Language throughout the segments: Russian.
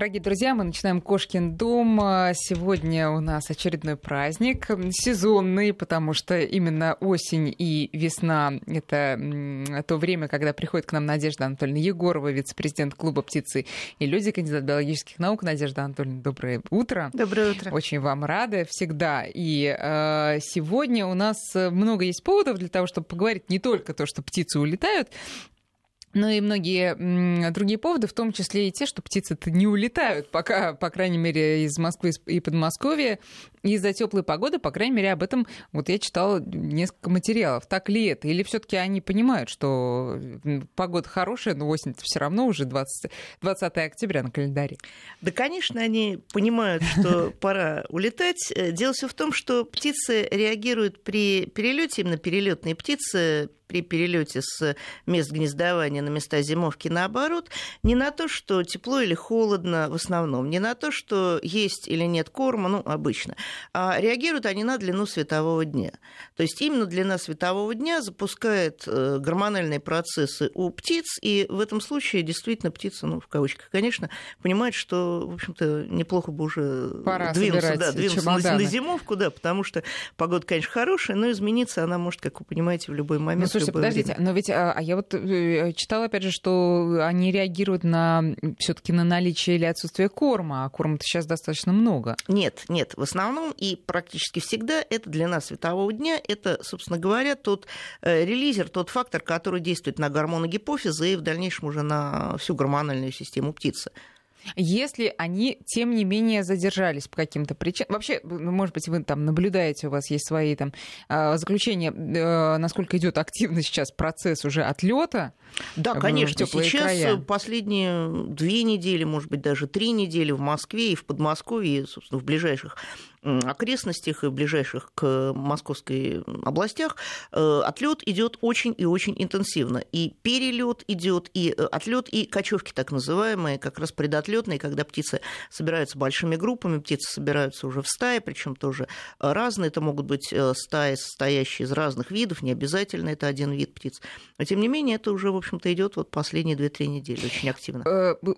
Дорогие друзья, мы начинаем Кошкин дом. Сегодня у нас очередной праздник, сезонный, потому что именно осень и весна — это то время, когда приходит к нам Надежда Анатольевна Егорова, вице-президент клуба «Птицы и люди», кандидат биологических наук. Надежда Анатольевна, доброе утро. Доброе утро. Очень вам рада всегда. И э, сегодня у нас много есть поводов для того, чтобы поговорить не только то, что птицы улетают, но и многие другие поводы, в том числе и те, что птицы-то не улетают, пока, по крайней мере, из Москвы и Подмосковья. Из-за теплой погоды, по крайней мере, об этом вот я читала несколько материалов. Так ли это? Или все таки они понимают, что погода хорошая, но осень все равно уже 20, 20 октября на календаре? Да, конечно, они понимают, что пора улетать. Э, дело все в том, что птицы реагируют при перелете, именно перелетные птицы при перелете с мест гнездования на места зимовки наоборот, не на то, что тепло или холодно в основном, не на то, что есть или нет корма, ну, обычно, а реагируют они на длину светового дня. То есть именно длина светового дня запускает э, гормональные процессы у птиц, и в этом случае действительно птица, ну, в кавычках, конечно, понимает, что, в общем-то, неплохо бы уже Пора двинуться, да, двинуться чемоданы. на зимовку, да, потому что погода, конечно, хорошая, но измениться она может, как вы понимаете, в любой момент. Ну, слушайте, подождите, время. но ведь а, а я вот э, читала, опять же, что они реагируют на все таки на наличие или отсутствие корма, а корма-то сейчас достаточно много. Нет, нет, в основном и практически всегда это длина светового дня, это, собственно говоря, тот э, релизер, тот фактор, который действует на гормоны гипофиза и в дальнейшем уже на всю гормональную систему птицы. Если они, тем не менее, задержались по каким-то причинам. Вообще, ну, может быть, вы там наблюдаете, у вас есть свои там а, заключения, э, насколько идет активно сейчас процесс уже отлета. Да, конечно. Сейчас края. последние две недели, может быть, даже три недели в Москве и в Подмосковье, собственно, в ближайших окрестностях и ближайших к московской областях э, отлет идет очень и очень интенсивно. И перелет идет, и э, отлет, и кочевки так называемые, как раз предотлетные, когда птицы собираются большими группами, птицы собираются уже в стаи, причем тоже разные. Это могут быть э, стаи, состоящие из разных видов, не обязательно это один вид птиц. Но тем не менее, это уже, в общем-то, идет вот последние 2-3 недели очень активно.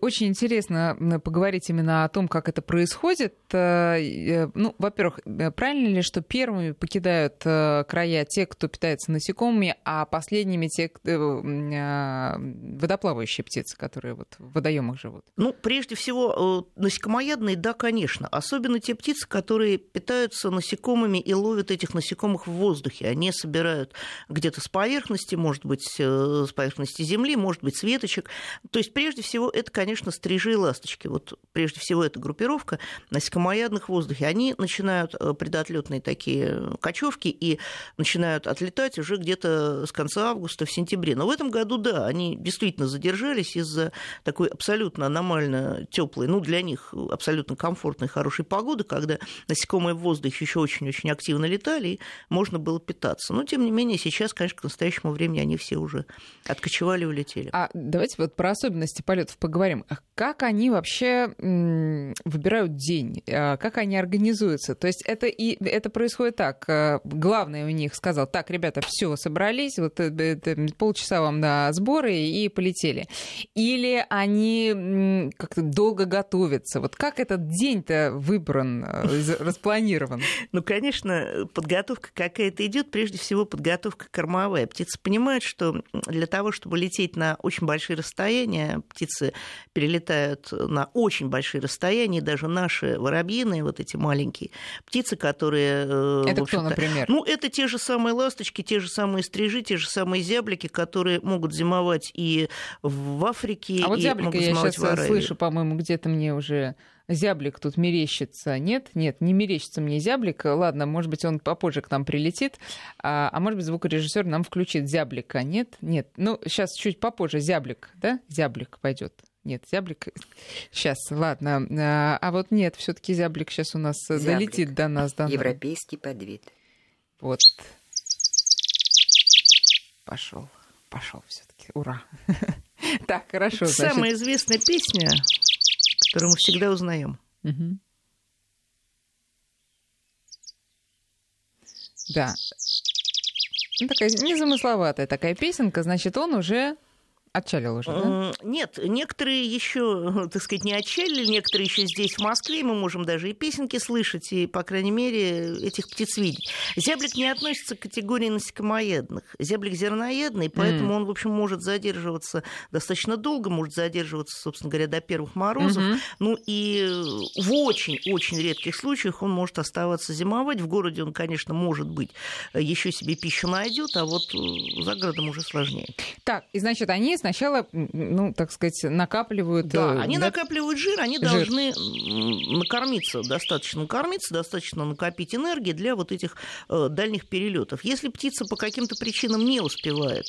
Очень интересно поговорить именно о том, как это происходит. Ну, во-первых, э, правильно ли, что первыми покидают э, края те, кто питается насекомыми, а последними те э, водоплавающие птицы, которые вот в водоемах живут? Ну, прежде всего, насекомоядные, да, конечно. Особенно те птицы, которые питаются насекомыми и ловят этих насекомых в воздухе. Они собирают где-то с поверхности, может быть, с поверхности земли, может быть, с веточек. То есть, прежде всего, это, конечно, стрижи и ласточки. Вот прежде всего, эта группировка насекомоядных в воздухе. Они начинают э, предотлетные такие кочевки и начинают отлетать уже где-то с конца августа, в сентябре. Но в этом году, да, они действительно задержались из-за такой абсолютно аномально теплой, ну, для них абсолютно комфортной, хорошей погоды, когда насекомые в воздухе еще очень-очень активно летали, и можно было питаться. Но, тем не менее, сейчас, конечно, к настоящему времени они все уже откочевали и улетели. А давайте вот про особенности полетов поговорим. Как они вообще выбирают день? А как они организуют двигаются. То есть это, и, это происходит так. Э, главное у них сказал, так, ребята, все, собрались, вот э, это, полчаса вам на сборы и полетели. Или они как-то долго готовятся. Вот как этот день-то выбран, э, распланирован? Ну, конечно, подготовка какая-то идет, прежде всего подготовка кормовая. Птицы понимают, что для того, чтобы лететь на очень большие расстояния, птицы перелетают на очень большие расстояния, даже наши воробьиные, вот эти маленькие, птицы, которые... Э, это кто, например? Ну, это те же самые ласточки, те же самые стрижи, те же самые зяблики, которые могут зимовать и в Африке, а вот и зяблика могут я сейчас в слышу, по-моему, где-то мне уже зяблик тут мерещится. Нет, нет, не мерещится мне зяблик. Ладно, может быть, он попозже к нам прилетит, а, а может быть, звукорежиссер нам включит зяблика. Нет, нет. Ну, сейчас чуть попозже зяблик, да? Зяблик пойдет. Нет, зяблик. Сейчас, ладно. А, а вот нет, все-таки зяблик сейчас у нас зяблик. долетит до нас. До Европейский подвид. Вот. Пошел, пошел все-таки. Ура. Так, хорошо. Самая известная песня, которую мы всегда узнаем. Да. Ну, такая незамысловатая такая песенка, значит, он уже Отчалил уже, да? Нет, некоторые еще, так сказать, не отчалили, некоторые еще здесь, в Москве, мы можем даже и песенки слышать, и, по крайней мере, этих птиц видеть. Зяблик не относится к категории насекомоедных. Зяблик зерноедный, поэтому mm. он, в общем, может задерживаться достаточно долго, может задерживаться, собственно говоря, до первых морозов. Mm-hmm. Ну и в очень-очень редких случаях он может оставаться зимовать. В городе он, конечно, может быть, еще себе пищу найдет, а вот за городом уже сложнее. Так, и значит, они сначала, ну, так сказать, накапливают... Да, э, они да? накапливают жир, они жир. должны накормиться, достаточно накормиться, достаточно накопить энергии для вот этих э, дальних перелетов. Если птица по каким-то причинам не успевает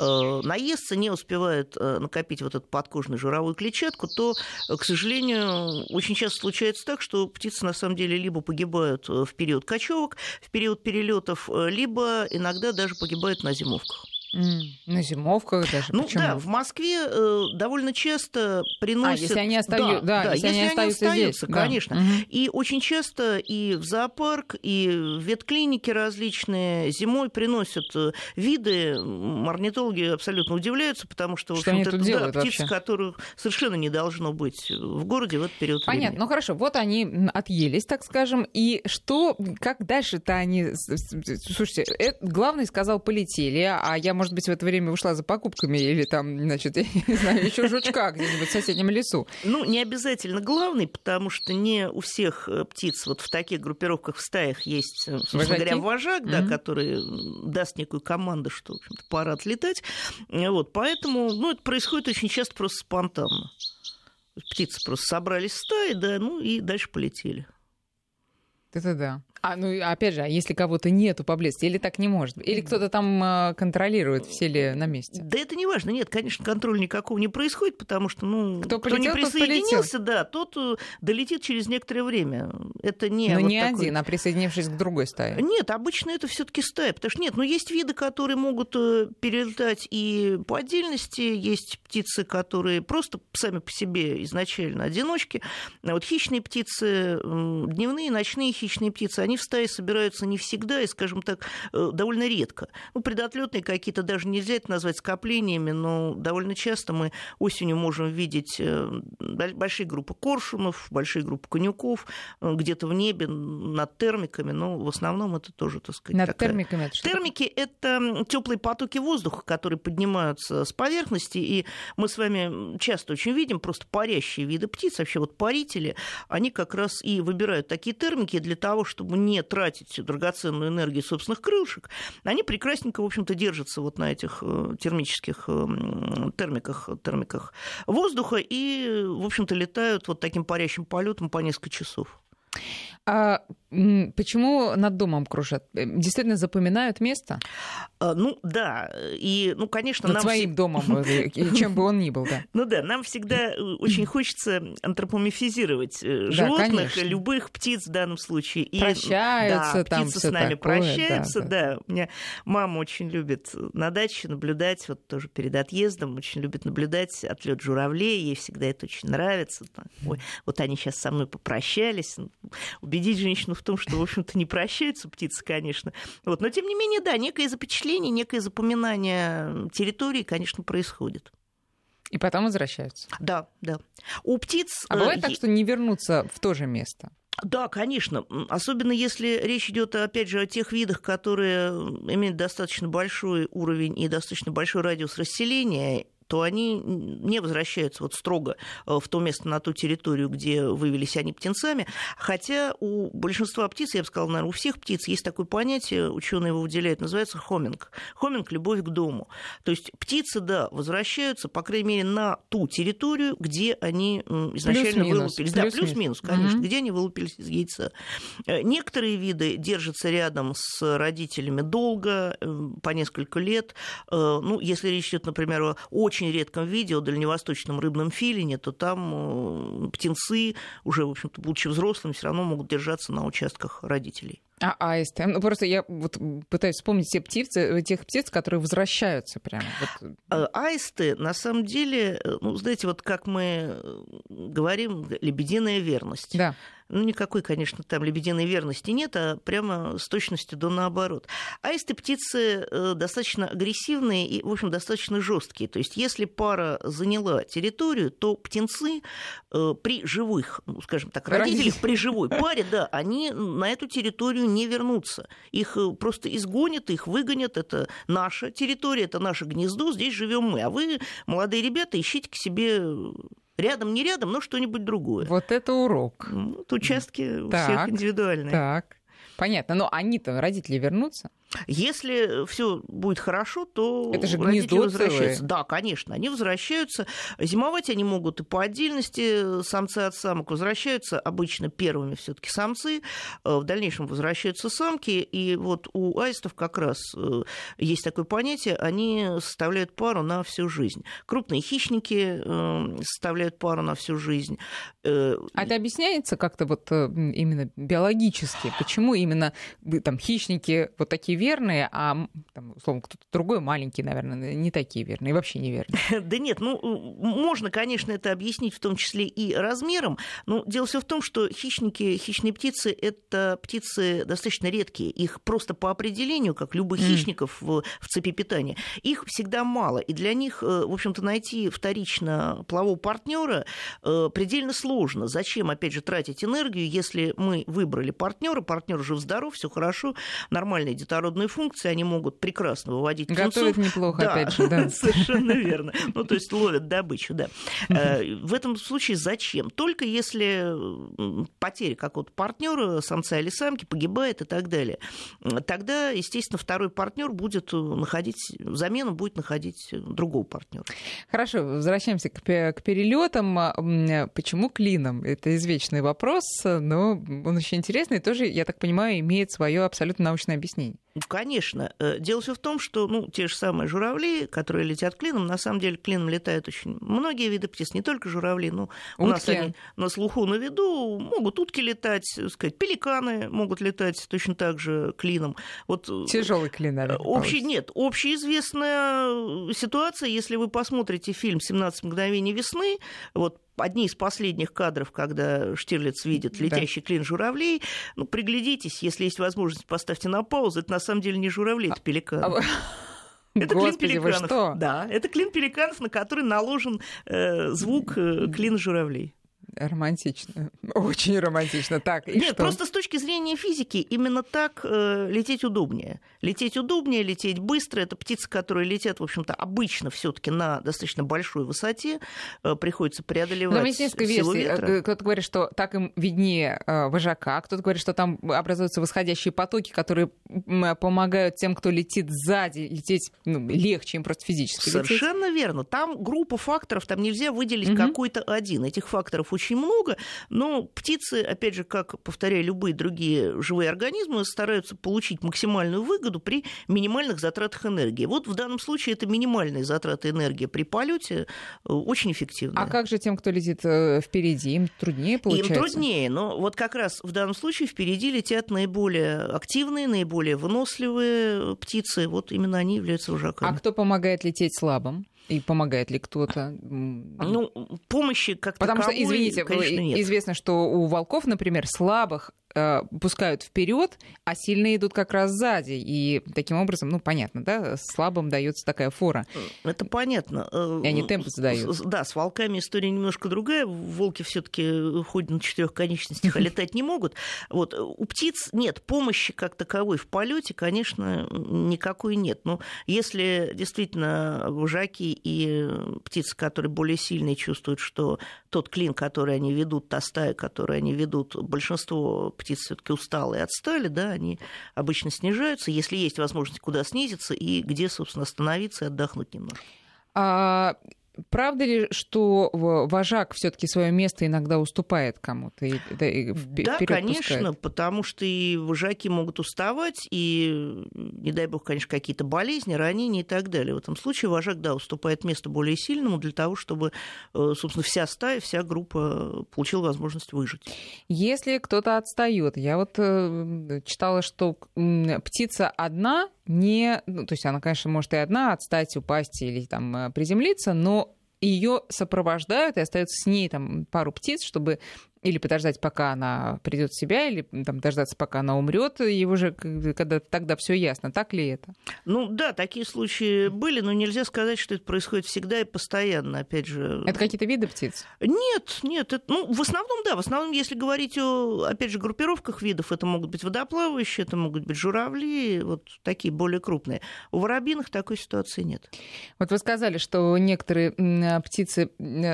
э, наесться, не успевает э, накопить вот эту подкожную жировую клетчатку, то, к сожалению, очень часто случается так, что птицы на самом деле либо погибают э, в период кочевок, в период перелетов, э, либо иногда даже погибают на зимовках. На зимовках даже. Ну Почему? да, в Москве э, довольно часто приносят. А, если они остаются, да, да, да, если, если они остаются, остаются здесь, конечно. Да. И очень часто и в зоопарк, и в ветклиники различные зимой приносят э, виды. Орнитологи абсолютно удивляются, потому что, что в общем-то, да, птицы, вообще? которых совершенно не должно быть в городе в этот период Понятно. времени. Ну хорошо, вот они отъелись, так скажем, и что, как дальше-то они, слушайте, это, главный сказал полетели, а я, может быть, в это время ушла за покупками или там, значит, я не знаю, еще жучка где-нибудь в соседнем лесу. Ну, не обязательно главный, потому что не у всех э, птиц вот в таких группировках в стаях есть, э, собственно Вожаки? говоря, вожак, да, mm-hmm. который даст некую команду, что, в общем-то, пора отлетать. Вот, поэтому, ну, это происходит очень часто просто спонтанно. Птицы просто собрались в стаи, да, ну и дальше полетели. Это да. А, ну, опять же, а если кого-то нету поблизости, или так не может Или кто-то там а, контролирует, все ли на месте? Да это не важно. Нет, конечно, контроля никакого не происходит, потому что, ну, кто, полетел, кто не присоединился, да, тот э, долетит через некоторое время. Это не Но вот не такой... один, а присоединившись к другой стае. Нет, обычно это все таки стая, потому что нет, ну, есть виды, которые могут э, перелетать и по отдельности, есть птицы, которые просто сами по себе изначально одиночки. А вот хищные птицы, дневные, ночные хищные птицы, они в стае собираются не всегда и, скажем так, э, довольно редко. Ну, предотлетные какие-то даже нельзя это назвать скоплениями, но довольно часто мы осенью можем видеть э, большие группы коршунов, большие группы конюков э, где-то в небе над термиками, но в основном это тоже, так сказать, Над такая... термиками это что Термики — это теплые потоки воздуха, которые поднимаются с поверхности, и мы с вами часто очень видим просто парящие виды птиц, вообще вот парители, они как раз и выбирают такие термики для того, чтобы не тратить драгоценную энергию собственных крылышек, они прекрасненько, в общем-то, держатся вот на этих э, термических э, термиках, термиках воздуха и, в общем-то, летают вот таким парящим полетом по несколько часов. А почему над домом кружат? Э, действительно запоминают место? А, ну да, и, ну, конечно... Над нам своим домом, э, чем бы он ни был, да. Ну да, нам всегда э, очень хочется антропомифизировать животных, да, любых птиц в данном случае. И, прощаются да, там птицы с нами такое, прощаются, да, да. да. У меня мама очень любит на даче наблюдать, вот тоже перед отъездом, очень любит наблюдать отлет журавлей, ей всегда это очень нравится. Ой, вот они сейчас со мной попрощались, убедить женщину в том, что, в общем-то, не прощаются птицы, конечно. Вот. Но, тем не менее, да, некое запечатление, некое запоминание территории, конечно, происходит. И потом возвращаются. Да, да. У птиц... А бывает э, так, что не вернуться в то же место? Да, конечно. Особенно если речь идет, опять же, о тех видах, которые имеют достаточно большой уровень и достаточно большой радиус расселения, то они не возвращаются вот строго э, в то место, на ту территорию, где вывелись они птенцами. Хотя у большинства птиц, я бы сказала, наверное, у всех птиц есть такое понятие, ученые его выделяют, называется хоминг. Хоминг – любовь к дому. То есть птицы, да, возвращаются, по крайней мере, на ту территорию, где они изначально плюс вылупились. Плюс да, плюс-минус, конечно, угу. где они вылупились из яйца. Э, некоторые виды держатся рядом с родителями долго, э, по несколько лет. Ну, если речь идет, например, о очень очень редком виде о дальневосточном рыбном филине, то там э, птенцы, уже, в общем-то, будучи взрослыми, все равно могут держаться на участках родителей. А аисты? Ну, просто я вот пытаюсь вспомнить те птицы, тех птиц, которые возвращаются прямо. Вот. Э, аисты, на самом деле, э, ну, знаете, вот как мы говорим, лебединая верность. Да. Ну, никакой, конечно, там лебединой верности нет, а прямо с точностью до наоборот. Аисты птицы э, достаточно агрессивные и, в общем, достаточно жесткие. То есть, если пара заняла территорию, то птенцы э, при живых, ну, скажем так, родителях при живой паре, да, они на эту территорию не вернутся. Их э, просто изгонят, их выгонят. Это наша территория, это наше гнездо, здесь живем мы. А вы, молодые ребята, ищите к себе рядом, не рядом, но что-нибудь другое. Вот это урок. Ну, участки у так, всех индивидуальные. Так. Понятно. Но они-то, родители, вернутся? Если все будет хорошо, то это же родители возвращаются. Целое. Да, конечно, они возвращаются. Зимовать они могут и по отдельности, самцы от самок. Возвращаются обычно первыми все-таки самцы, э, в дальнейшем возвращаются самки. И вот у аистов как раз э, есть такое понятие, они составляют пару на всю жизнь. Крупные хищники э, составляют пару на всю жизнь. А это объясняется как-то вот именно биологически? Почему именно там хищники вот такие верные, а, там, условно, кто-то другой маленький, наверное, не такие верные, вообще неверные. Да нет, ну, можно, конечно, это объяснить в том числе и размером, но дело все в том, что хищники, хищные птицы – это птицы достаточно редкие. Их просто по определению, как любых хищников в, в цепи питания, их всегда мало. И для них, э, в общем-то, найти вторично полового партнера э, предельно сложно. Зачем, опять же, тратить энергию, если мы выбрали партнера, партнер жив здоров, все хорошо, нормальная детородная детородные функции, они могут прекрасно выводить птенцов. Готовят неплохо, да, опять же, да. Совершенно верно. Ну, то есть ловят добычу, да. Э, в этом случае зачем? Только если потеря какого-то партнера, самца или самки, погибает и так далее. Тогда, естественно, второй партнер будет находить, замену будет находить другого партнера. Хорошо, возвращаемся к, к перелетам. Почему клином? Это извечный вопрос, но он очень интересный тоже, я так понимаю, имеет свое абсолютно научное объяснение. Конечно. Э, дело все в том, что ну, те же самые журавли, которые летят клином, на самом деле клином летают очень многие виды птиц, не только журавли, но утки. у нас они на слуху, на виду, могут утки летать, сказать, пеликаны могут летать точно так же клином. Вот, э, Тяжелый клин, наверное, общий, Нет, общеизвестная ситуация, если вы посмотрите фильм «17 мгновений весны», вот одни из последних кадров, когда Штирлиц видит летящий да. клин журавлей. Ну, приглядитесь, если есть возможность, поставьте на паузу. Это на самом деле не журавли, это пеликаны. А... Это Господи, клин пеликанов. Вы что? Да, это клин пеликанов, на который наложен э, звук э, клин журавлей. Романтично. Очень романтично. Так, и Нет, что? просто с точки зрения физики именно так э, лететь удобнее. Лететь удобнее, лететь быстро. Это птицы, которые летят, в общем-то, обычно все таки на достаточно большой высоте. Э, приходится преодолевать Но есть силу версий. ветра. Э, кто-то говорит, что так им виднее э, вожака. Кто-то говорит, что там образуются восходящие потоки, которые помогают тем, кто летит сзади, лететь ну, легче им просто физически Совершенно лететь. верно. Там группа факторов, там нельзя выделить угу. какой-то один. Этих факторов очень очень много, но птицы, опять же, как, повторяю, любые другие живые организмы, стараются получить максимальную выгоду при минимальных затратах энергии. Вот в данном случае это минимальные затраты энергии при полете э, очень эффективно. А как же тем, кто летит э, впереди? Им труднее получается? Им труднее, но вот как раз в данном случае впереди летят наиболее активные, наиболее выносливые птицы. Вот именно они являются вожаками. А кто помогает лететь слабым? И помогает ли кто-то? Ну, помощи как Потому что, извините, конечно, нет. известно, что у волков, например, слабых пускают вперед, а сильные идут как раз сзади. И таким образом, ну, понятно, да, слабым дается такая фора. Это понятно. Э, и они темп задают. Да, с волками история немножко другая. Волки все-таки ходят на четырех конечностях, а летать не могут. Вот. У птиц нет помощи как таковой в полете, конечно, никакой нет. Но если действительно вожаки и птицы, которые более сильные, чувствуют, что тот клин, который они ведут, та стая, которую они ведут, большинство птиц все-таки устали и отстали, да, они обычно снижаются, если есть возможность куда снизиться и где, собственно, остановиться и отдохнуть немного. А Правда ли, что вожак все-таки свое место иногда уступает кому-то? И, да, и да конечно, пускает? потому что и вожаки могут уставать, и, не дай бог, конечно, какие-то болезни, ранения и так далее. В этом случае вожак, да, уступает место более сильному для того, чтобы, э, собственно, вся стая, вся группа получила возможность выжить. Если кто-то отстает, я вот э, читала, что птица одна не, ну, то есть она, конечно, может и одна отстать, упасть или там э, приземлиться, но ее сопровождают и остается с ней там пару птиц, чтобы или подождать, пока она придет в себя, или там, дождаться, пока она умрет, его же когда тогда все ясно, так ли это? Ну да, такие случаи были, но нельзя сказать, что это происходит всегда и постоянно, опять же. Это какие-то виды птиц? Нет, нет, это, ну в основном да, в основном, если говорить о, опять же, группировках видов, это могут быть водоплавающие, это могут быть журавли, вот такие более крупные. У воробьиных такой ситуации нет. Вот вы сказали, что некоторые птицы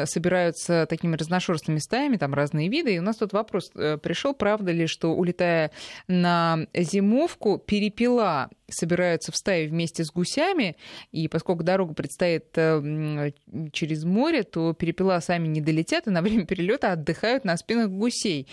собираются такими разношерстными стаями, там разные виды, вида. И у нас тут вопрос э, пришел, правда ли, что улетая на зимовку, перепела собираются в стае вместе с гусями, и поскольку дорога предстоит э, через море, то перепела сами не долетят, и на время перелета отдыхают на спинах гусей.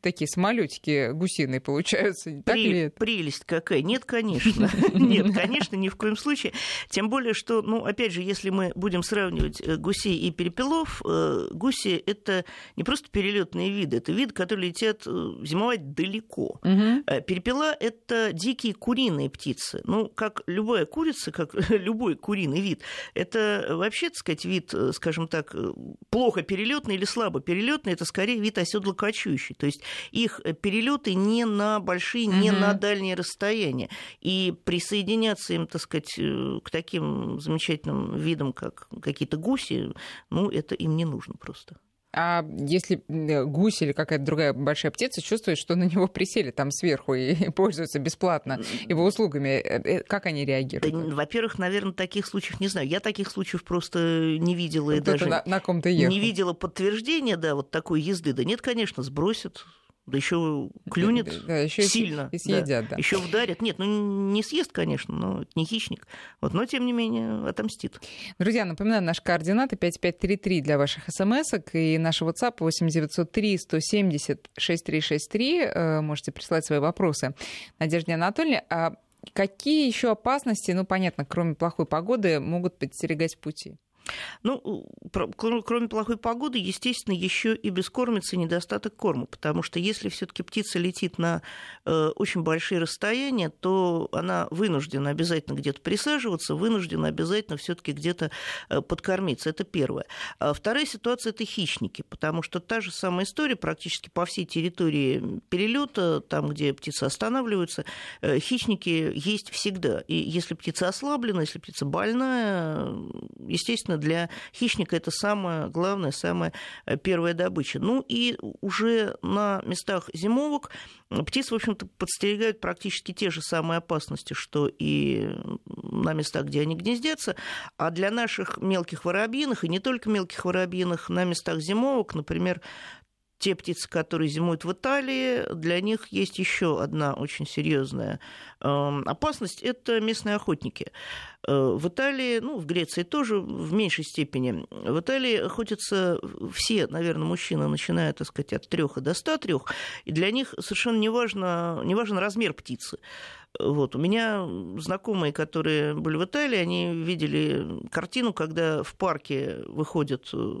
Такие самолетики гусиные получаются. Так При, ли это? Прелесть какая. Нет, конечно. Нет, конечно, ни в коем случае. Тем более, что, ну, опять же, если мы будем сравнивать э, гусей и перепелов, э, гуси — это не просто перелетные виды, это виды, которые летят зимовать далеко. Перепела — это дикие куриные птицы, птицы. Ну, как любая курица, как любой куриный вид, это вообще, так сказать, вид, э, скажем так, э, плохо перелетный или слабо перелетный, это скорее вид оседлокочующий. То есть их перелеты не на большие, не угу. на дальние расстояния. И присоединяться им, так сказать, э, к таким замечательным видам, как какие-то гуси, ну, это им не нужно просто. А если гусь или какая-то другая большая птица чувствует, что на него присели там сверху и пользуются бесплатно его услугами, э, э, как они реагируют? Да, во-первых, наверное, таких случаев не знаю. Я таких случаев просто не видела и даже на, на ком-то ехал. не видела подтверждения, да, вот такой езды. Да нет, конечно, сбросят, да еще клюнет да, еще сильно. И съедят, да. да. Еще вдарят. Нет, ну не съест, конечно, но не хищник. Вот, но тем не менее отомстит. Друзья, напоминаю, наши координаты 5533 для ваших смс и наш WhatsApp 8903 170 6363. Можете прислать свои вопросы. Надежде Анатольевне, а какие еще опасности, ну понятно, кроме плохой погоды, могут подстерегать пути? Ну, кроме плохой погоды, естественно, еще и бескормица недостаток корма, потому что если все-таки птица летит на э, очень большие расстояния, то она вынуждена обязательно где-то присаживаться, вынуждена обязательно все-таки где-то э, подкормиться. Это первое. А вторая ситуация это хищники, потому что та же самая история практически по всей территории перелета, там, где птицы останавливаются, э, хищники есть всегда. И если птица ослаблена, если птица больная, естественно, для хищника это самое главное, самая э, первая добыча. Ну и уже на местах зимовок птиц, в общем-то, подстерегают практически те же самые опасности, что и на местах, где они гнездятся. А для наших мелких воробьиных, и не только мелких воробьиных, на местах зимовок, например, те птицы, которые зимуют в Италии, для них есть еще одна очень серьезная опасность – это местные охотники. Э, в Италии, ну, в Греции тоже в меньшей степени. В Италии охотятся все, наверное, мужчины, начиная, так сказать, от трех до ста трех, и для них совершенно не важно, не важен размер птицы. Вот. У меня знакомые, которые были в Италии, они видели картину, когда в парке выходят э,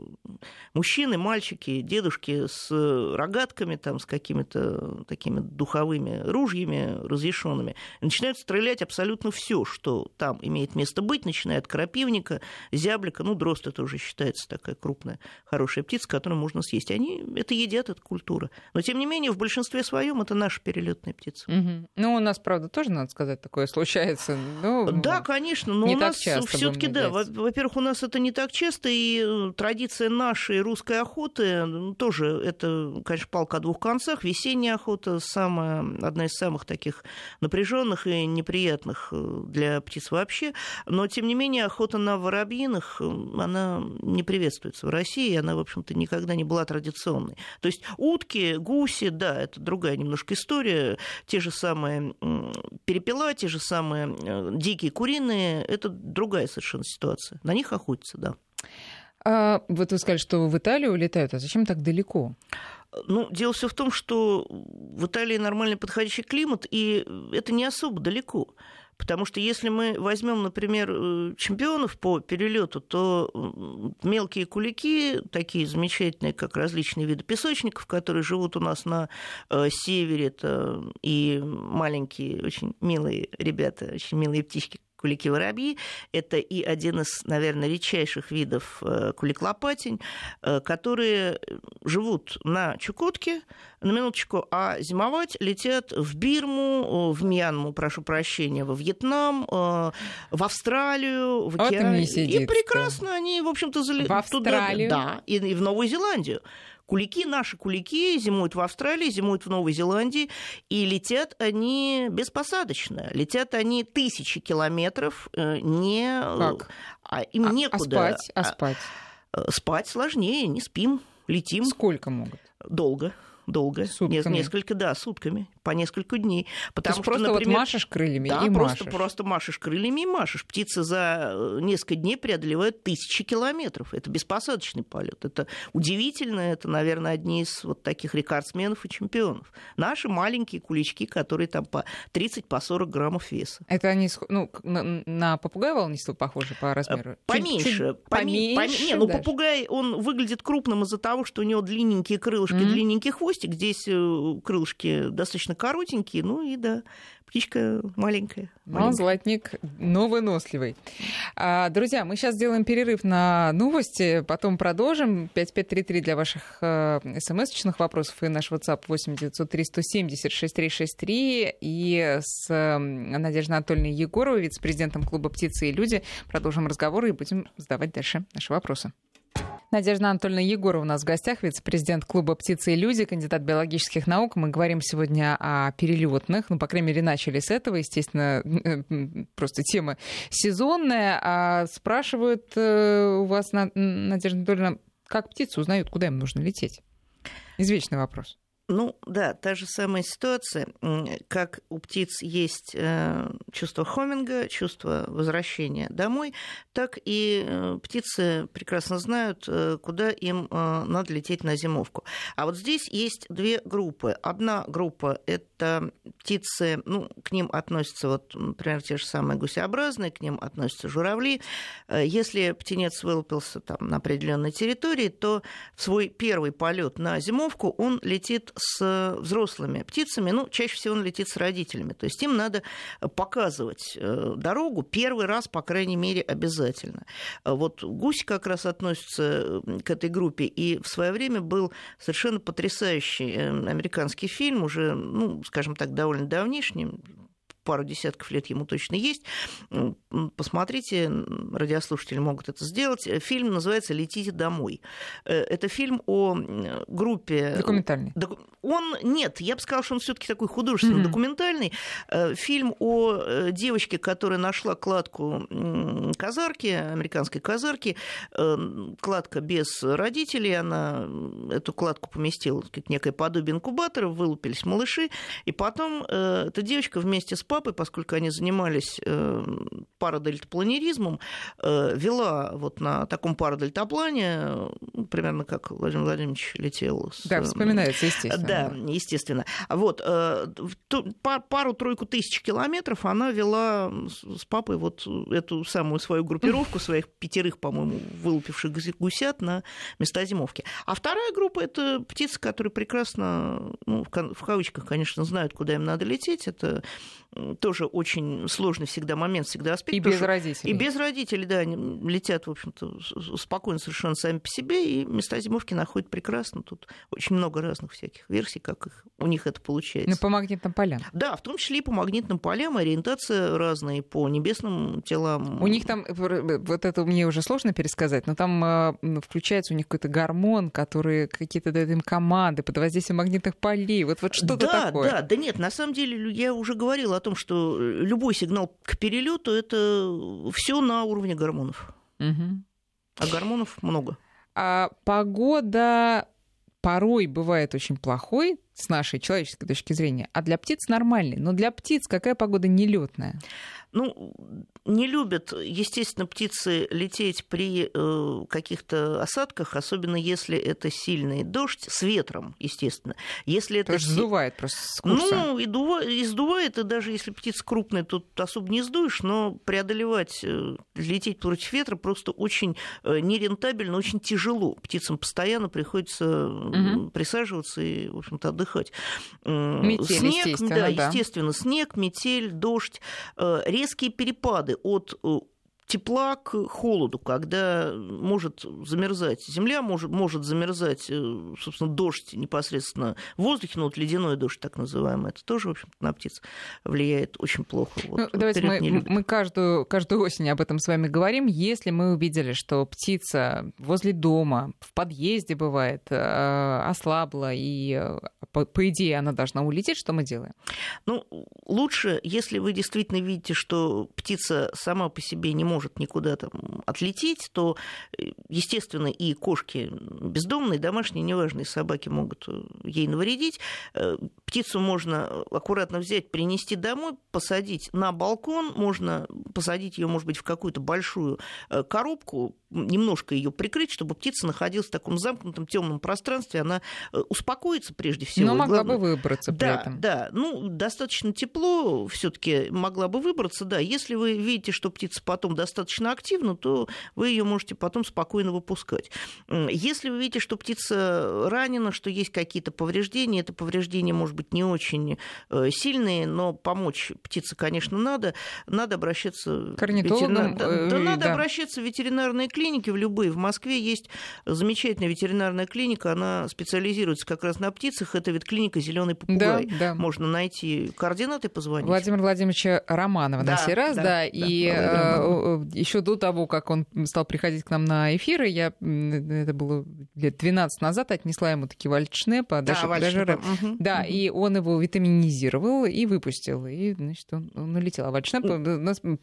мужчины, мальчики, дедушки с рогатками, там, с какими-то такими духовыми ружьями разрешенными, начинают стрелять абсолютно все, что там имеет место быть, начиная от крапивника, зяблика, ну, дрозд это уже считается такая крупная, хорошая птица, которую можно съесть. Они это едят, это культура. Но, тем не менее, в большинстве своем это наши перелетные птицы. Угу. Ну, у нас, правда, тоже, надо сказать, такое случается. Ну, да, конечно, но у нас все-таки, да, во-первых, у нас это не так часто, и э, традиция нашей русской охоты тоже это, конечно, палка о двух концах. Весенняя охота самая, одна из самых таких напряженных и неприятных э, для птиц вообще. Но, тем не менее, охота на воробьиных, э, она не приветствуется в России, она, в общем-то, никогда не была традиционной. То есть утки, гуси, да, это другая немножко история, те же самые перепела, те же самые э, дикие куриные, это другая совершенно ситуация. На них охотятся, да. А, вот вы сказали, что в Италию улетают, а зачем так далеко? Ну, дело все в том, что в Италии нормальный подходящий климат, и это не особо далеко. Потому что если мы возьмем, например, э, чемпионов по перелету, то мелкие кулики, такие замечательные, как различные виды песочников, которые живут у нас на э, севере, это и маленькие, очень милые ребята, очень милые птички, кулики-воробьи. Это и один из, наверное, редчайших видов э, кулик-лопатень, э, которые живут на Чукотке, на минуточку, а зимовать летят в Бирму, в Мьянму, прошу прощения, во Вьетнам, в Австралию, в океан. И прекрасно они, в общем-то, залетают. В Австралию? Туда, да, и, и в Новую Зеландию. Кулики, наши кулики, зимуют в Австралии, зимуют в Новой Зеландии, и летят они беспосадочно. Летят они тысячи километров, э, не... Как? А им а, некуда. А спать? А спать? А, спать сложнее, не спим, летим. Сколько могут? Долго долго, сутками. несколько, да, сутками, по несколько дней. Потому То что, просто например, вот машешь крыльями да, и просто, машешь. просто машешь крыльями и машешь. Птицы за э, несколько дней преодолевают тысячи километров. Это беспосадочный полет. Это удивительно. Это, наверное, одни из вот таких рекордсменов и чемпионов. Наши маленькие кулички, которые там по 30-40 по 40 граммов веса. Это они ну, на, на попугая волнистого похожи по размеру? Поменьше. Чуть, чуть поменьше. поменьше не, ну, даже. попугай, он выглядит крупным из-за того, что у него длинненькие крылышки, mm-hmm. длинненький хвост хвостик, здесь э, крылышки достаточно коротенькие, ну и да, птичка маленькая. Ну, золотник, но выносливый. А, друзья, мы сейчас сделаем перерыв на новости, потом продолжим. 5533 для ваших э, смс-очных вопросов и наш WhatsApp 8 903 170 6363. И с э, Надеждой Анатольевной Егоровой, вице-президентом клуба «Птицы и люди» продолжим разговор и будем задавать дальше наши вопросы. Надежда Анатольевна Егорова у нас в гостях, вице-президент клуба «Птицы и люди», кандидат биологических наук. Мы говорим сегодня о перелетных, ну, по крайней мере, начали с этого, естественно, просто тема сезонная. А спрашивают э, у вас, Надежда Анатольевна, как птицы узнают, куда им нужно лететь? Извечный вопрос. Ну да, та же самая ситуация, как у птиц есть э, чувство хоминга, чувство возвращения домой, так и э, птицы прекрасно знают, э, куда им надо лететь на зимовку. А вот здесь есть две группы. Одна группа – это птицы, ну, к ним относятся, вот, например, те же самые гусеобразные, к ним относятся журавли. Если птенец вылупился там на определенной территории, то в свой первый полет на зимовку он летит с взрослыми птицами, ну, чаще всего он летит с родителями. То есть им надо показывать э, дорогу первый раз, по крайней мере, обязательно. Вот гуси как раз относятся к этой группе, и в свое время был совершенно потрясающий э, американский фильм, уже, ну, скажем так, довольно давнишний, пару десятков лет ему точно есть. Посмотрите, радиослушатели могут это сделать. Фильм называется «Летите домой». Э, это фильм о группе... Документальный. Он, нет, я бы сказала, что он все таки такой художественный, mm-hmm. документальный. Э, фильм о э, девочке, которая нашла кладку казарки, американской казарки. Кладка без родителей. Она эту кладку поместила как некое подобие инкубатора, вылупились малыши. И потом эта девочка вместе с папой папой, поскольку они занимались э, парадельтапланеризмом, э, вела вот на таком парадельтаплане, ну, примерно как Владимир Владимирович летел. С, да, вспоминается, естественно. Да, естественно. Вот, э, пару-тройку тысяч километров она вела с папой вот эту самую свою группировку, своих пятерых, по-моему, вылупивших гусят на места зимовки. А вторая группа – это птицы, которые прекрасно, ну, в кавычках, конечно, знают, куда им надо лететь. Это тоже очень сложный всегда момент, всегда аспект. И без родителей. И без родителей, да, они летят, в общем-то, спокойно совершенно сами по себе, и места зимовки находят прекрасно. Тут очень много разных всяких версий, как их, у них это получается. Ну, по магнитным полям. Да, в том числе и по магнитным полям, ориентация разная, по небесным телам. У них там, вот это мне уже сложно пересказать, но там э, включается у них какой-то гормон, который какие-то дают им команды под воздействием магнитных полей. Вот, вот что-то да, такое. Да, да, нет, на самом деле я уже говорила о том, что любой сигнал к перелету это все на уровне гормонов. Угу. А гормонов много. А погода порой бывает очень плохой с нашей человеческой точки зрения, а для птиц нормальный. Но для птиц какая погода нелетная? Ну, не любят, естественно, птицы лететь при э, каких-то осадках, особенно если это сильный дождь с ветром, естественно. Если это То есть сдувает просто с курса. Ну, и, дува... и сдувает, и даже если птица крупная, тут особо не сдуешь, но преодолевать, э, лететь против ветра просто очень э, нерентабельно, очень тяжело. Птицам постоянно приходится угу. присаживаться и, в общем-то, отдыхать подсыхать. Метель, снег, естественно, да, да. естественно, снег, метель, дождь, э, резкие перепады от э, тепла к холоду, когда может замерзать земля, может, может замерзать, э, собственно, дождь непосредственно в воздухе, ну вот ледяной дождь так называемый, это тоже, в общем на птиц влияет очень плохо. Вот, ну, давайте мы, мы каждую, каждую осень об этом с вами говорим. Если мы увидели, что птица возле дома, в подъезде бывает, э, ослабла, и, э, по, по идее, она должна улететь, что мы делаем? Ну, лучше, если вы действительно видите, что птица сама по себе не может никуда там отлететь, то, э, естественно, и кошки бездомные, домашние, неважно, и собаки могут э, ей навредить. Э, Птицу можно аккуратно взять, принести домой, посадить на балкон, можно посадить ее, может быть, в какую-то большую коробку, немножко ее прикрыть, чтобы птица находилась в таком замкнутом темном пространстве, она успокоится прежде всего. Но могла главное- бы выбраться при да, этом. да. Ну, достаточно тепло все-таки могла бы выбраться, да. Если вы видите, что птица потом достаточно активна, то вы ее можете потом спокойно выпускать. Если вы видите, что птица ранена, что есть какие-то повреждения, это повреждения, может быть, не очень э, сильные, но помочь птице, конечно, надо. Надо обращаться К ветеринар- Да, э, да, надо да. обращаться в ветеринарные клиники, в любые. В Москве есть замечательная ветеринарная клиника, она специализируется как раз на птицах. Это ветклиника Зеленый Да, попугай. да. Можно найти координаты, позвонить. Владимира Владимировича Романова на Да, сей раз, да, да, да, и Владимир еще до того, как он стал приходить к нам на эфиры, я, это было лет 12 назад, отнесла ему такие вальдшнепа, Да, даже, Вальшнепа, даже мгм, Да, мгм. и он его витаминизировал и выпустил. И, значит, он, он улетел. А вальшнеп у нас ну,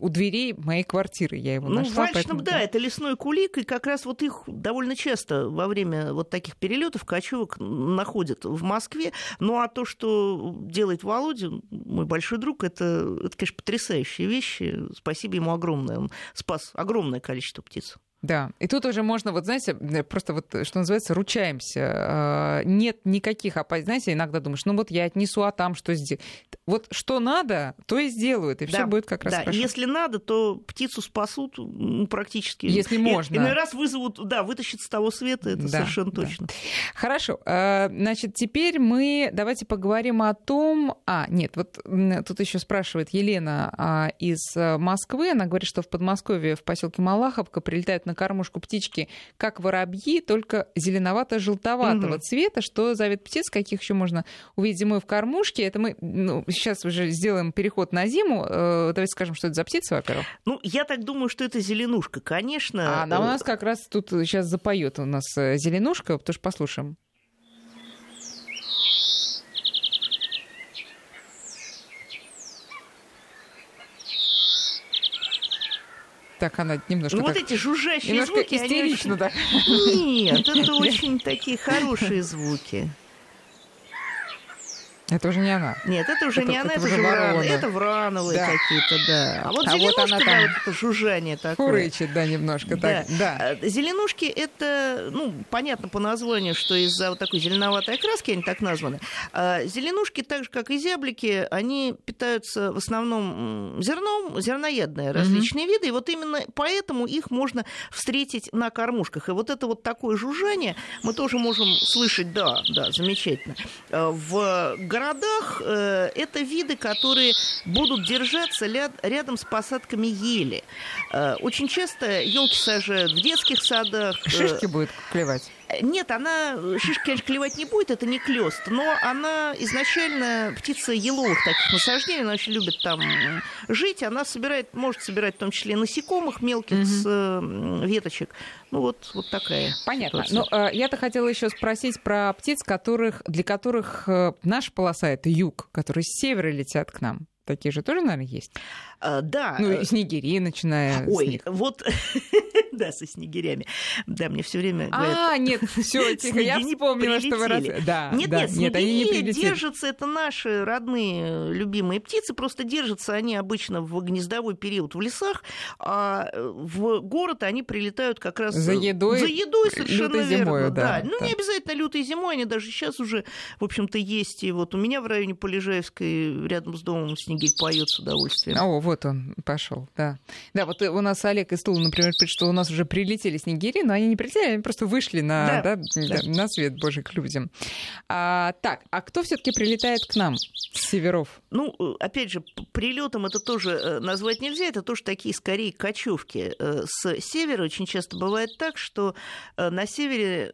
у дверей моей квартиры я его Ну, нашла. вальшнеп, поэтому- да, это лесной кулик, и как раз вот их довольно часто во время вот таких перелетов кочевок находят в Москве. Ну, а то, что делает Володя, мой большой друг, это, это конечно, потрясающие вещи. Спасибо ему огромное. Он спас огромное количество птиц. Да, и тут уже можно, вот знаете, просто вот, что называется, ручаемся. А, Нет никаких опасностей. Знаете, иногда думаешь, ну вот я отнесу, а там что сделаю? Вот что надо, то и сделают, и все Да, будет как раз да, хорошо. если надо, то птицу спасут ну, практически. Если И- можно. Иной раз вызовут, да, вытащат с того света, это Да, совершенно да. точно. Хорошо, а, значит, теперь мы давайте поговорим о том... А, нет, вот тут еще спрашивает Елена а, из э, Москвы. Она говорит, что в Подмосковье, в поселке Малаховка, прилетают на кормушку птички, как воробьи, только зеленовато-желтоватого Мгм. цвета. Что вид птиц, каких еще можно увидеть зимой в кормушке? Это мы ну, сейчас уже сделаем переход на зиму. Э, Давайте скажем, что это за птица, во-первых. Ну, я так думаю, что это зеленушка, конечно. А она у Э, нас как раз тут сейчас запоет у нас э, зеленушка, потому что послушаем. Так, она немножко Ну, вот так- эти жужжащие немножко звуки, они истерично, очень- да. Нет, это очень такие хорошие звуки. Это уже не она. Нет, это уже Это- не она, это это, уже же враны. Это врановые Да. какие-то, да. А вот А вот зеленушка, она да, там вот это жужжание такое. Курычит, да, немножко. Так, да. А, Зеленушки это, ну, понятно по названию, что из-за вот такой зеленоватой окраски они так названы. А Зеленушки, так же как и зяблики, они питаются в основном зерном, зерноядные различные виды, и вот именно поэтому их можно встретить на кормушках. И вот это вот такое жужжание мы тоже можем слышать, да, да, замечательно. А В городах э, это виды, которые будут держаться ля- рядом с посадками ели. Э, Очень часто елки сажают в детских садах. э, Шишки будет клевать. Нет, она шишки, конечно, клевать не будет, это не клёст, но она изначально птица еловых таких насаждений, она очень любит там жить, она собирает, может собирать в том числе насекомых мелких Мгм. с м, веточек. Ну вот, вот такая Понятно. ситуация. Но э, я-то хотела еще спросить про птиц, которых, для которых э, наша полоса это юг, которые с севера летят к нам. Такие же тоже, наверное, есть. А, да. Ну, э, и снегири, начиная Ой, вот, да, со снегирями. Да, мне все время говорят, А, нет, все, тихо, я вспомнила, что вы раз... Да, Нет, да, нет, нет, они не держатся, это наши родные любимые птицы, просто держатся они обычно в гнездовой период в лесах, а э, в город они прилетают как раз... За э, едой, За едой, совершенно лютой верно. зимою, да, Ну, да. не обязательно лютой зимой, они даже сейчас уже, в общем-то, есть. И вот у меня в районе Полежаевской, рядом с домом снегирь поет с удовольствием. О, вот он пошел, да. Да, вот у нас Олег из Тула, например, пишет, что у нас уже прилетели снегири, но они не прилетели, они просто вышли на, да, да, да. на свет Божий к людям. А, так, а кто все-таки прилетает к нам с северов? Ну, э, опять же, прилетом это тоже э, назвать нельзя, это тоже такие скорее кочевки. Э, с севера очень часто бывает так, что на севере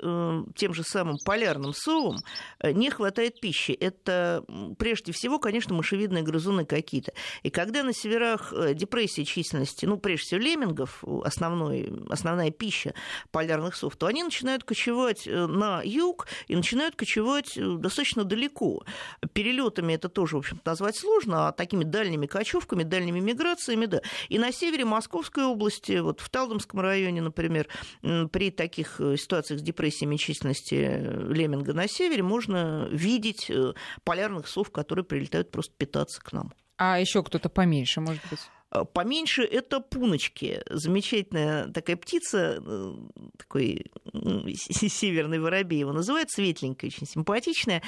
тем же самым полярным совам не хватает пищи. Это прежде всего, конечно, мышевидные грызуны какие-то. И когда на северах депрессия численности, ну, прежде всего, леммингов, основной, основная пища полярных сов, то они начинают кочевать на юг и начинают кочевать достаточно далеко. Перелетами это тоже, в общем назвать сложно, а такими дальними кочевками, дальними миграциями, да. И на севере Московской области, вот в Талдомском районе, например, при таких э, ситуациях с депрессиями численности э, лемминга на севере можно видеть э, полярных сов, которые прилетают просто питаться к нам. А еще кто-то поменьше, может быть? Э, поменьше это пуночки. Замечательная такая птица, э, такой северный воробей его называют, светленькая, очень симпатичная.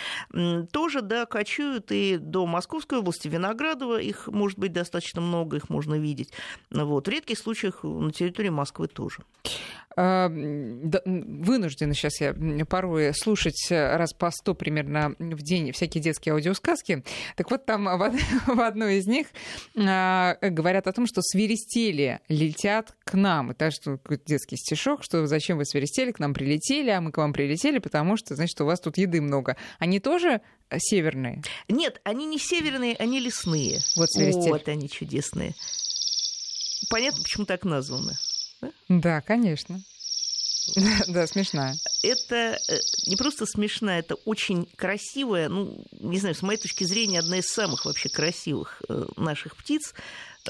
Тоже, да, кочуют и до Московской области, Виноградова, их может быть достаточно много, их можно видеть. Вот. В редких случаях на территории Москвы тоже. А, вынуждена сейчас я порой слушать раз по сто примерно в день всякие детские аудиосказки. Так вот, там в одной из них а, говорят о том, что свиристели летят к нам. Это что детский стишок, что зачем вы свиристели, к нам прилетели, а мы к вам прилетели, потому что, значит, у вас тут еды много. Они тоже северные? Нет, они не северные, они лесные. Вот свиристель. Вот они чудесные. Понятно, почему так названы. Да, конечно. Да, смешная. Это э, не просто смешная, это очень красивая, ну, не знаю, с моей точки зрения, одна из самых вообще красивых э, наших птиц.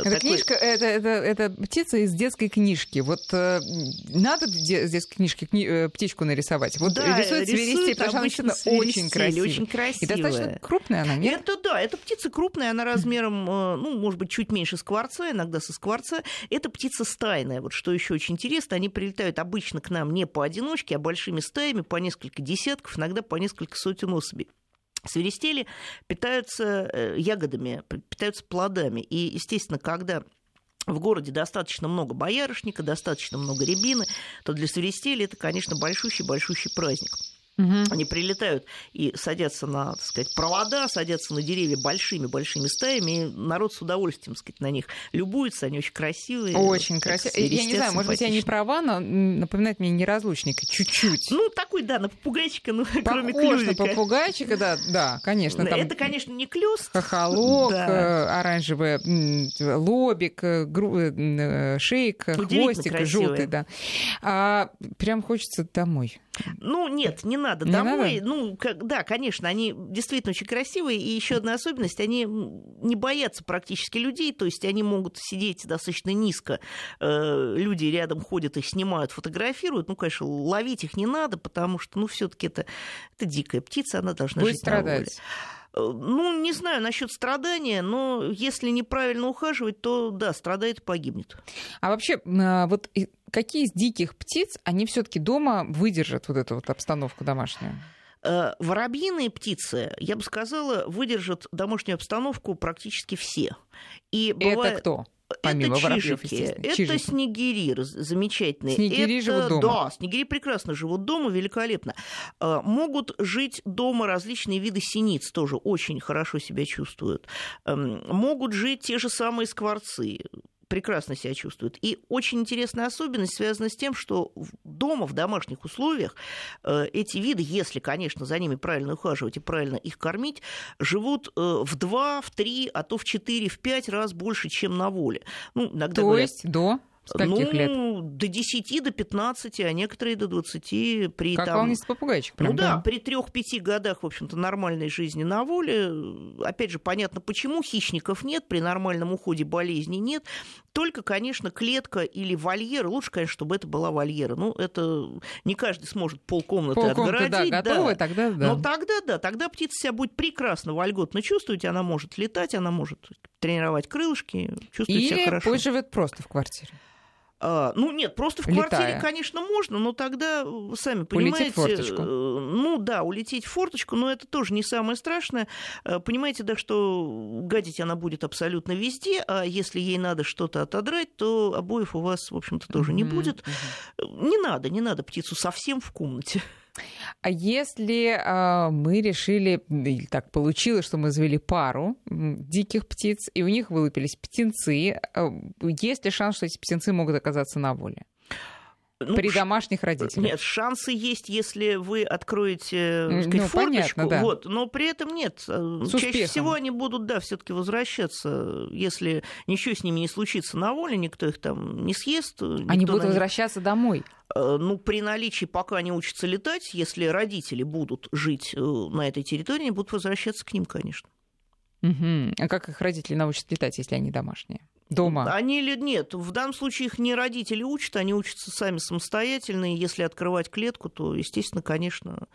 Это такой... книжка, это, это, это птица из детской книжки. Вот э, надо из детской книжки кни... э, птичку нарисовать. Вот да, рисует свиристель, потому что она очень красивая. Очень красивая. И достаточно крупная она, нет? Это да, это птица крупная, она размером, э, ну, может быть, чуть меньше скворца, иногда со скворца. Это птица стайная. Вот что еще очень интересно, они прилетают обычно к нам не поодиночке, а большими стаями, по несколько десятков, иногда по несколько сотен особей. Свиристели питаются э, ягодами, питаются плодами. И, естественно, когда в городе достаточно много боярышника, достаточно много рябины, то для свиристели это, конечно, большущий-большущий праздник. Угу. Они прилетают и садятся на, так сказать, провода, садятся на деревья большими-большими стаями, и народ с удовольствием, так сказать, на них любуется, они очень красивые. Очень красивые. Я не знаю, может быть, я не права, но напоминает мне неразлучника чуть-чуть. Ну, такой, да, на попугайчика, ну, Похож кроме клювика. на попугайчика, да, да, конечно. Там это, конечно, не клюст. Хохолок, да. Э, оранжевый лобик, э, гру... Э, шейк, хвостик желтый, да. А, прям хочется домой. Ну, нет, не надо не домой. Надо? Ну, как, да, конечно, они действительно очень красивые. И еще одна особенность, они не боятся практически людей, то есть они могут сидеть достаточно низко. Э, люди рядом ходят, их снимают, фотографируют. Ну, конечно, ловить их не надо, потому что, ну, все-таки это, это дикая птица, она должна Будет жить страдать. на воле. Э, ну, не знаю насчет страдания, но если неправильно ухаживать, то да, страдает и погибнет. А вообще, а, вот какие из диких птиц, они все-таки дома выдержат вот эту вот обстановку домашнюю? Э, воробьиные птицы, я бы сказала, выдержат домашнюю обстановку практически все. И бывает... Это кто? Помимо это чижики, это чижики. снегири замечательные. Снегири это, живут дома. Да, снегири прекрасно живут дома, великолепно. Э, могут жить дома различные виды синиц, тоже очень хорошо себя чувствуют. Эм, могут жить те же самые скворцы, прекрасно себя чувствуют. И очень интересная особенность связана с тем, что дома, в домашних условиях, э, эти виды, если, конечно, за ними правильно ухаживать и правильно их кормить, живут э, в два, в три, а то в четыре, в пять раз больше, чем на воле. Ну, иногда то говорят, есть до? С каких ну, лет? до 10, до 15, а некоторые до 20. При, как там, волнистый попугайчик. Прям, ну да, да при 3-5 годах, в общем-то, нормальной жизни на воле. Опять же, понятно, почему хищников нет, при нормальном уходе болезней нет. Только, конечно, клетка или вольер. Лучше, конечно, чтобы это была вольера. Ну, это не каждый сможет полкомнаты, полкомнаты отгородить. Да, готовы, да. тогда да. Но тогда да, тогда птица себя будет прекрасно, вольготно чувствовать. Она может летать, она может тренировать крылышки, чувствовать Или себя хорошо. Или пусть живет просто в квартире. А, ну нет, просто в Летая. квартире, конечно, можно, но тогда, сами понимаете... Улететь в форточку. э, Ну да, улететь в форточку, но это тоже не самое страшное. Э, Понимаете, да, что гадить она будет абсолютно везде, а если ей надо что-то отодрать, то обоев у вас, в общем-то, тоже не Мгм, будет. мгм. Не надо, не надо птицу совсем в комнате. А если а, мы решили, или так получилось, что мы завели пару диких птиц, и у них вылупились птенцы, а, есть ли шанс, что эти птенцы могут оказаться на воле? Ну, При домашних родителях? Нет, шансы есть, если вы откроете сказать, ну, форточку, понятно, да. вот, но при этом нет. Э, С Чаще успехом. всего они будут, да, все-таки возвращаться, если ничего с ними не случится на воле, никто их там не съест. Они будут них- возвращаться домой. Э, Ну, при наличии, пока они учатся летать, если родители будут жить э, на этой территории, они будут возвращаться к ним, конечно. Мгм. А как их родители научат летать, если они домашние? Дома. Они или нет, в данном случае их не родители учат, они учатся сами самостоятельно, и если открывать клетку, то, естественно, конечно,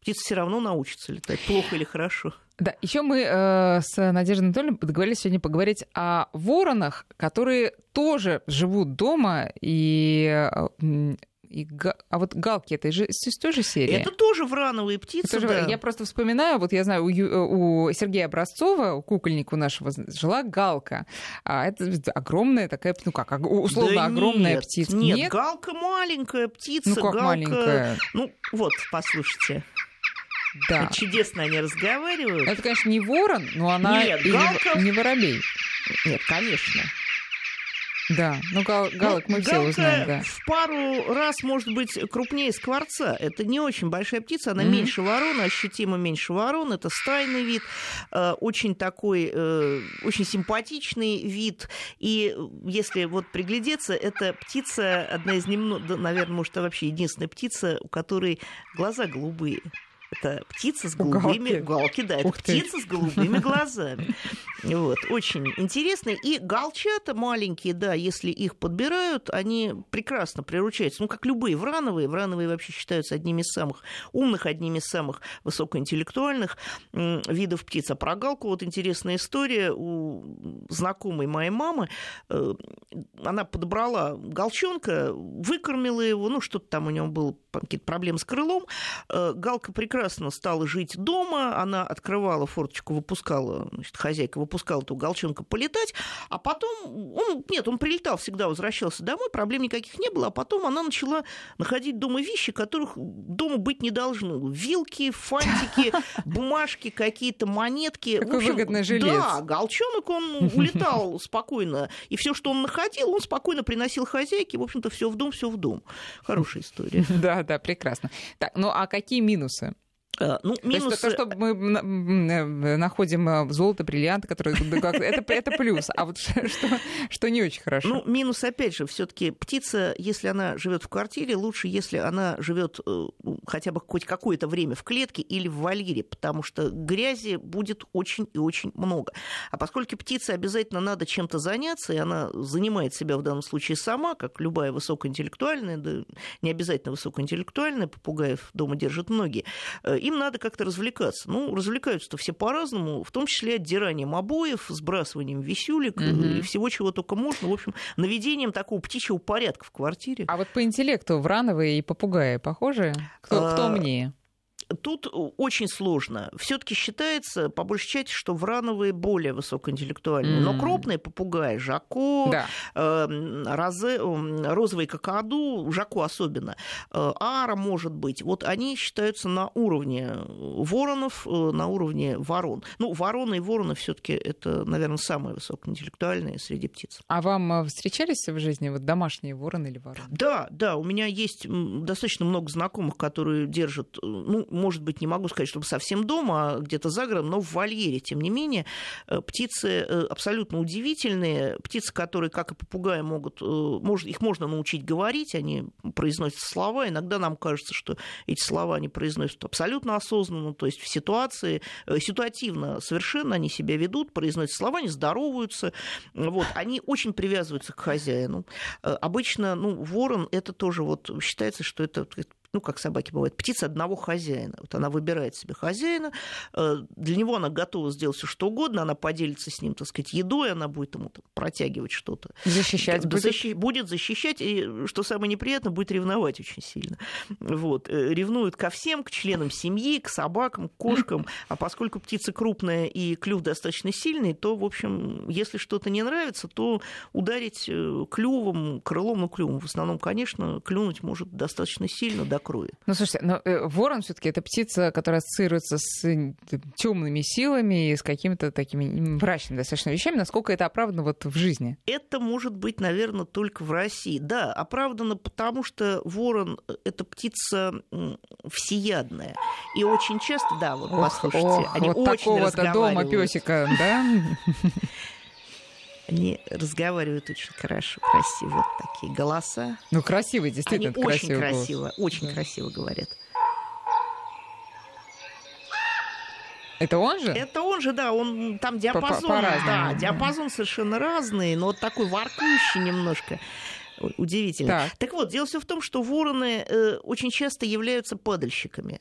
птица все равно научится летать, плохо или хорошо. Да, еще мы э, с Надеждой Анатольевной договорились сегодня поговорить о воронах, которые тоже живут дома и, э, и га- а вот галки это же из той же серии. Это тоже врановые птицы, Это же- да. Я просто вспоминаю, вот я знаю, у, Ю- у Сергея Образцова, у кукольника у нашего, жила галка. А это огромная такая, ну как, условно Да огромная нет, птица. Нет, галка маленькая птица. Ну как галка... маленькая? Ну, вот, послушайте. Да. Как чудесно они разговаривают. Это, конечно, не ворон, но она Нет, галка- не воробей. Нет, конечно. Да, ну гал- галок Ну, мы все узнаем, да. в пару раз может быть крупнее скворца. Это не очень большая птица, она Мгм. меньше ворона, ощутимо меньше ворон. Это стайный вид, э, очень такой, э, очень симпатичный вид. И если вот приглядеться, это птица, одна из немногих, наверное, может, вообще единственная птица, у которой глаза голубые. Это птица с голубыми... галки? Да, это Ух ты. птица с голубыми глазами. Вот, очень интересно. И галчата маленькие, да, если их подбирают, они прекрасно приручаются. Ну, как любые врановые. Врановые вообще считаются одними из самых умных, одними из самых высокоинтеллектуальных видов птиц. А про галку вот интересная история у знакомой моей мамы. Э, Она подобрала галчонка, выкормила его, ну, что-то там у него было, какие-то проблемы с крылом. Э, Галка прекрасно стала жить дома, она открывала форточку, выпускала, значит, хозяйка выпускала эту галчонка полетать, а потом, он, нет, он прилетал, всегда возвращался домой, проблем никаких не было, а потом она начала находить дома вещи, которых дома быть не должны. Вилки, фантики, бумажки, какие-то монетки. В Какой общем, выгодный жилец. Да, галчонок, он улетал спокойно, и все, что он находил, он спокойно приносил хозяйке, в общем-то, все в дом, все в дом. Хорошая история. Да, да, прекрасно. Так, ну а какие минусы? Э, Ну, То есть то, что мы э, находим э, золото, бриллианты, которые это, это плюс. А вот что, что не очень хорошо. Ну, минус, опять же, все-таки птица, если она живет в квартире, лучше, если она живет хотя бы хоть какое-то время в клетке или в вольере, потому что грязи будет очень и очень много. А поскольку птице обязательно надо чем-то заняться, и она занимает себя в данном случае сама, как любая высокоинтеллектуальная, да не обязательно высокоинтеллектуальная, попугаев дома держат многие, э, им надо как-то развлекаться. Ну, развлекаются-то все по-разному, в том числе отдиранием обоев, сбрасыванием висюлек Мгм. и всего, чего только можно. В общем, наведением такого птичьего порядка в квартире. А вот по интеллекту врановые и попугаи похожи? Кто, кто А, умнее? Тут очень сложно. Все-таки считается, по большей части, что врановые более высокоинтеллектуальные. Но М. крупные попугаи, жако, Да. э, розе, э, розовый какаду, жаку особенно, э, ара, может быть, вот они считаются на уровне воронов, э, на уровне ворон. Ну, вороны и вороны все таки это, наверное, самые высокоинтеллектуальные среди птиц. А вам э, встречались в жизни вот домашние вороны или вороны? Да, да, у меня есть достаточно много знакомых, которые держат, э, ну, может быть, не могу сказать, чтобы совсем дома, а где-то за городом, но в вольере, тем не менее, э, птицы э, абсолютно удивительные, птицы, которые, как и попугаи, могут, э, их можно научить говорить, они произносят слова, иногда нам кажется, что эти слова они произносят абсолютно осознанно, то есть в ситуации, ситуативно совершенно они себя ведут, произносят слова, они здороваются, вот, они очень привязываются к хозяину. Обычно, ну, ворон, это тоже вот считается, что это ну, как собаки бывают, птица одного хозяина. Вот она выбирает себе хозяина, э, для него она готова сделать все что угодно, она поделится с ним, так сказать, едой, она будет ему там, протягивать что-то. Защищать будет? Защи... Будет защищать, и, что самое неприятное, будет ревновать очень сильно. Вот. Э, ревнует ко всем, к членам семьи, к собакам, к кошкам. А поскольку птица крупная и клюв достаточно сильный, то, в общем, если что-то не нравится, то ударить э, клювом, крылом, ну, клювом в основном, конечно, клюнуть может достаточно сильно, до крови. Ну, слушайте, но э, ворон все таки это птица, которая ассоциируется с э, темными силами и с какими-то такими мрачными достаточно вещами. Насколько это оправдано вот в жизни? Это может быть, наверное, только в России. Да, оправдано, потому что ворон э, — это птица всеядная. И очень часто, да, вот ох, послушайте, ох, они вот очень такого-то дома песика, да? Они разговаривают очень хорошо, красиво, вот такие голоса. Ну, красивые, действительно, Они очень красиво, голос. очень да. красиво говорят. Это он же? Это он же, да, он там диапазон, по -по да, диапазон совершенно разный, но вот такой воркующий немножко. Удивительно. Так. так вот, дело все в том, что вороны э, очень часто являются падальщиками.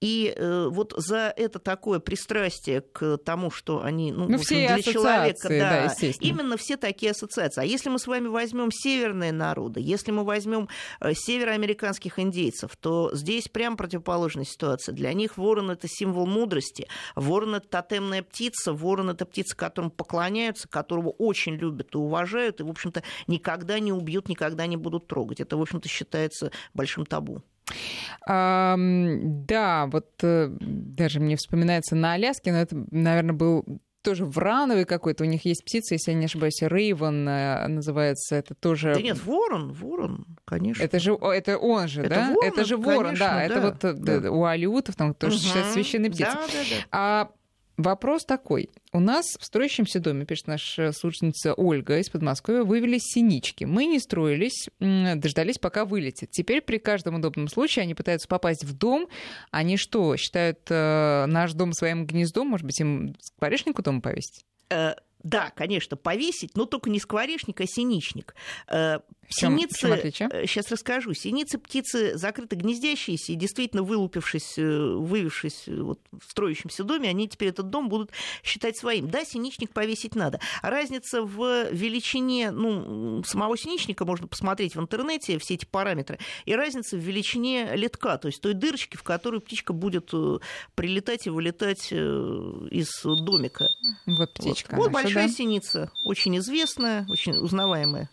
И э, вот за это такое пристрастие к тому, что они ну, ну, все для человека, да, да именно все такие ассоциации. А если мы с вами возьмем северные народы, если мы возьмем э, североамериканских индейцев, то здесь прям противоположная ситуация. Для них ворон это символ мудрости, ворон это тотемная птица, ворон это птица, которому поклоняются, которого очень любят и уважают, и, в общем-то, никогда не убьют, никогда не будут трогать. Это, в общем-то, считается большим табу. А, да, вот э, даже мне вспоминается на Аляске, но это, наверное, был тоже врановый какой-то. У них есть птица, если я не ошибаюсь, Рейвен э, называется. Это тоже... Да нет, ворон, ворон, конечно. Это же это он же, это да? Ворон, это же ворон, конечно, да. да. Это вот э, да. у алютов там тоже угу. священная птица. Да, да, да. А Вопрос такой. У нас в строящемся доме, пишет наша слушательница Ольга из Подмосковья, вывелись синички. Мы не строились, дождались, пока вылетит. Теперь при каждом удобном случае они пытаются попасть в дом. Они что, считают э, наш дом своим гнездом? Может быть, им скворечнику дома повесить? Э, да, конечно, повесить, но только не скворечник, а синичник. Э, чем, синицы, чем отличие? Сейчас э, расскажу. Синицы птицы закрыто гнездящиеся, и действительно вылупившись, э, вывившись вот, в строящемся доме, они теперь этот дом будут считать своим. Да, синичник повесить надо. Разница в величине ну, самого синичника можно посмотреть в интернете, все эти параметры, и разница в величине летка, то есть той дырочки, в которую птичка будет прилетать и вылетать из домика. Вот птичка. Вот, вот большая да? синица, очень известная, очень узнаваемая.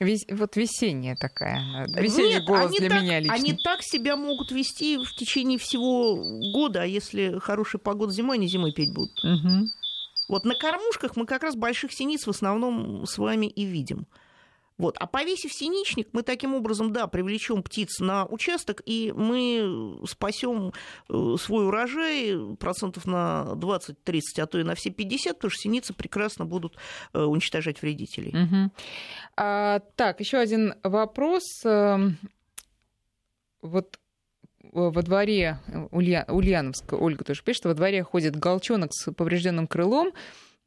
Вес, вот весенняя такая. Весенний Нет, голос для так, меня лично. Они так себя могут вести в течение всего года, а если хорошая погода зимой, они зимой петь будут. Угу. Вот на кормушках мы как раз больших синиц в основном с вами и видим. Вот. А повесив синичник, мы таким образом, да, привлечем птиц на участок, и мы спасем э, свой урожай процентов на 20-30, а то и на все 50, потому что синицы прекрасно будут э, уничтожать вредителей. Угу. А, так, еще один вопрос. Эм, вот во дворе Улья... Ульяновска, Ольга тоже пишет, что во дворе ходит галчонок с поврежденным крылом, Э,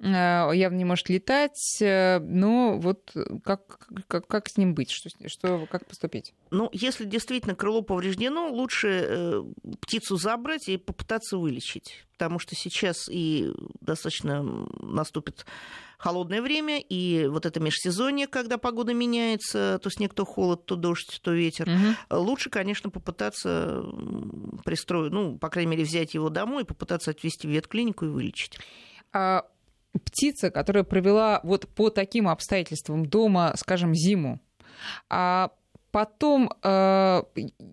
явно не может летать, э, но вот как, как, как с ним быть, что, что, как поступить? Ну, если действительно крыло повреждено, лучше э, птицу забрать и попытаться вылечить, потому что сейчас и достаточно наступит холодное время, и вот это межсезонье, когда погода меняется, то снег, то холод, то дождь, то ветер, угу. лучше, конечно, попытаться пристроить, ну, по крайней мере, взять его домой и попытаться отвезти в ветклинику и вылечить. А птица, которая провела вот по таким обстоятельствам дома, скажем, зиму, а Потом, э,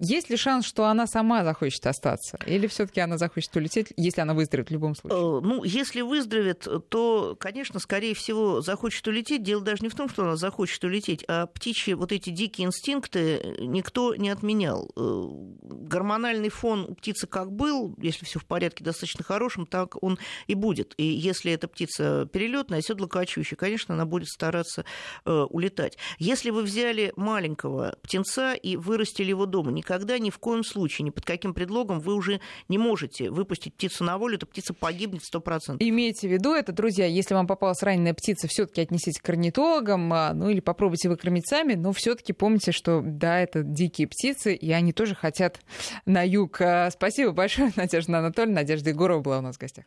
есть ли шанс, что она сама захочет остаться? Или все таки она захочет улететь, если она выздоровеет в любом случае? Э, ну, если выздоровеет, то, конечно, скорее всего, захочет улететь. Дело даже не в том, что она захочет улететь, а птичьи вот эти дикие инстинкты никто не отменял. Э, гормональный фон у птицы как был, если все в порядке достаточно хорошим, так он и будет. И если эта птица перелетная, седлокочущая, конечно, она будет стараться улетать. Если вы взяли маленького птенца и вырастили его дома. Никогда, ни в коем случае, ни под каким предлогом вы уже не можете выпустить птицу на волю, эта птица погибнет 100%. Имейте в виду это, друзья, если вам попалась раненая птица, все таки отнесите к орнитологам, а, ну или попробуйте выкормить сами, но все таки помните, что да, это дикие птицы, и они тоже хотят на юг. А, спасибо большое, Надежда Анатольевна. Надежда Егорова была у нас в гостях.